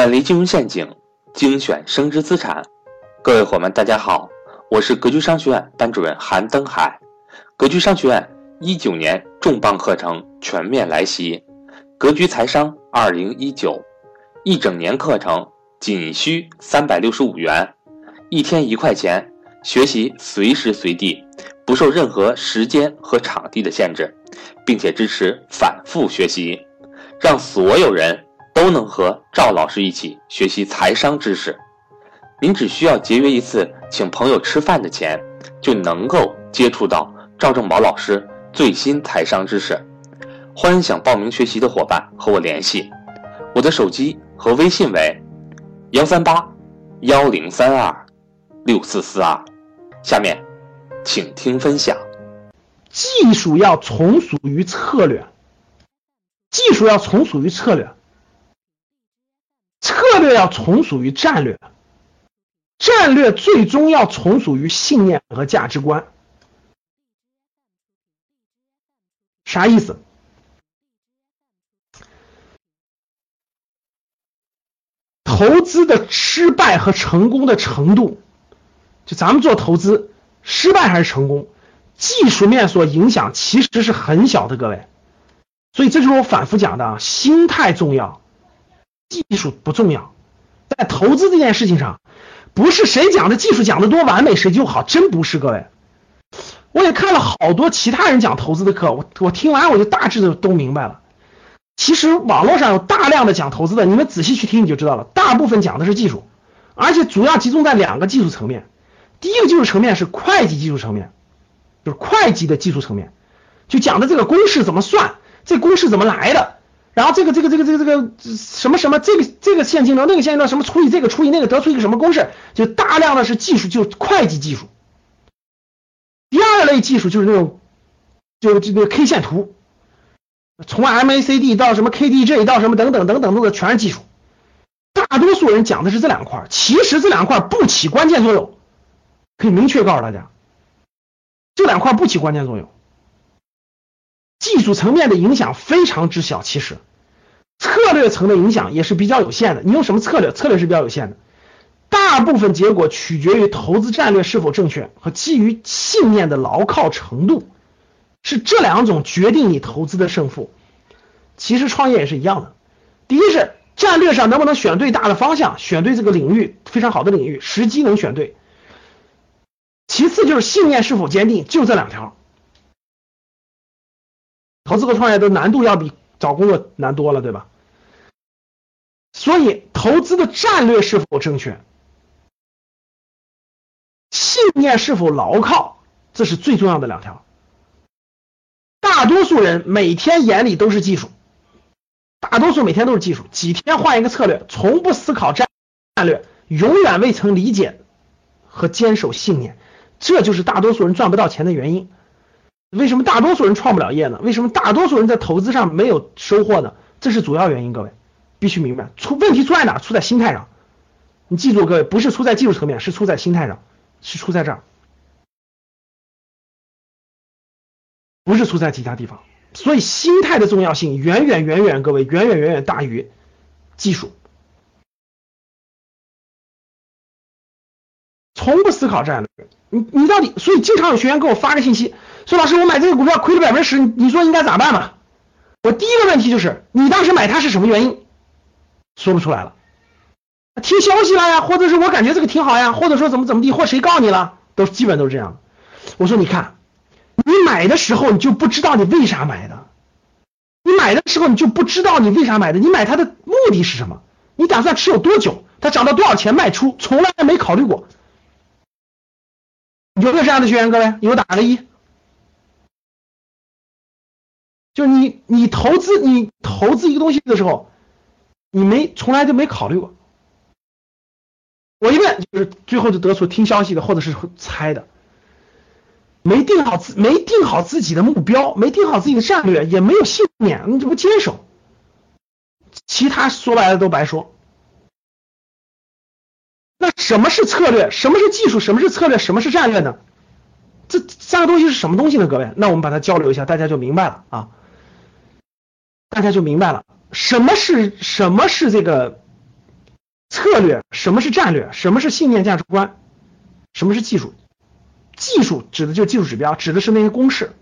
远离金融陷阱，精选升值资产。各位伙伴，大家好，我是格局商学院班主任韩登海。格局商学院一九年重磅课程全面来袭，格局财商二零一九，一整年课程仅需三百六十五元，一天一块钱，学习随时随地，不受任何时间和场地的限制，并且支持反复学习，让所有人。都能和赵老师一起学习财商知识，您只需要节约一次请朋友吃饭的钱，就能够接触到赵正宝老师最新财商知识。欢迎想报名学习的伙伴和我联系，我的手机和微信为幺三八幺零三二六四四二。下面，请听分享。技术要从属于策略，技术要从属于策略。要从属于战略，战略最终要从属于信念和价值观。啥意思？投资的失败和成功的程度，就咱们做投资，失败还是成功，技术面所影响其实是很小的，各位。所以这就是我反复讲的啊，心态重要。技术不重要，在投资这件事情上，不是谁讲的技术讲的多完美谁就好，真不是各位。我也看了好多其他人讲投资的课，我我听完我就大致的都明白了。其实网络上有大量的讲投资的，你们仔细去听你就知道了，大部分讲的是技术，而且主要集中在两个技术层面。第一个技术层面是会计技术层面，就是会计的技术层面，就讲的这个公式怎么算，这公式怎么来的。然后这个这个这个这个这个什么什么这个这个现金流那个现金流什么除以这个除以那个得出一个什么公式，就大量的是技术，就会计技术。第二类技术就是那种，就这个 K 线图，从 MACD 到什么 KDJ 到什么等等等等等等全是技术。大多数人讲的是这两块，其实这两块不起关键作用，可以明确告诉大家，这两块不起关键作用，技术层面的影响非常之小，其实。策略层的影响也是比较有限的，你用什么策略？策略是比较有限的，大部分结果取决于投资战略是否正确和基于信念的牢靠程度，是这两种决定你投资的胜负。其实创业也是一样的，第一是战略上能不能选对大的方向，选对这个领域非常好的领域，时机能选对。其次就是信念是否坚定，就这两条。投资和创业的难度要比找工作难多了，对吧？所以，投资的战略是否正确，信念是否牢靠，这是最重要的两条。大多数人每天眼里都是技术，大多数每天都是技术，几天换一个策略，从不思考战战略，永远未曾理解和坚守信念，这就是大多数人赚不到钱的原因。为什么大多数人创不了业呢？为什么大多数人在投资上没有收获呢？这是主要原因，各位。必须明白，出问题出在哪？出在心态上。你记住，各位，不是出在技术层面，是出在心态上，是出在这儿，不是出在其他地方。所以，心态的重要性远远远远，各位远远远远大于技术。从不思考战略，你你到底？所以，经常有学员给我发个信息，说老师，我买这个股票亏了百分之十，你说应该咋办嘛？我第一个问题就是，你当时买它是什么原因？说不出来了，听消息了呀，或者是我感觉这个挺好呀，或者说怎么怎么地，或谁告你了，都基本都是这样我说你看，你买的时候你就不知道你为啥买的，你买的时候你就不知道你为啥买的，你买它的目的是什么？你打算持有多久？它涨到多少钱卖出？从来没考虑过。有没有这样的学员？各位有打个一。就是你你投资你投资一个东西的时候。你没从来就没考虑过，我一问就是最后就得出听消息的或者是猜的，没定好自没定好自己的目标，没定好自己的战略，也没有信念，你这不坚守，其他说白了都白说。那什么是策略？什么是技术？什么是策略？什么是战略呢？这三个东西是什么东西呢？各位，那我们把它交流一下，大家就明白了啊，大家就明白了。什么是什么是这个策略，什么是战略，什么是信念价值观，什么是技术？技术指的就是技术指标，指的是那些公式。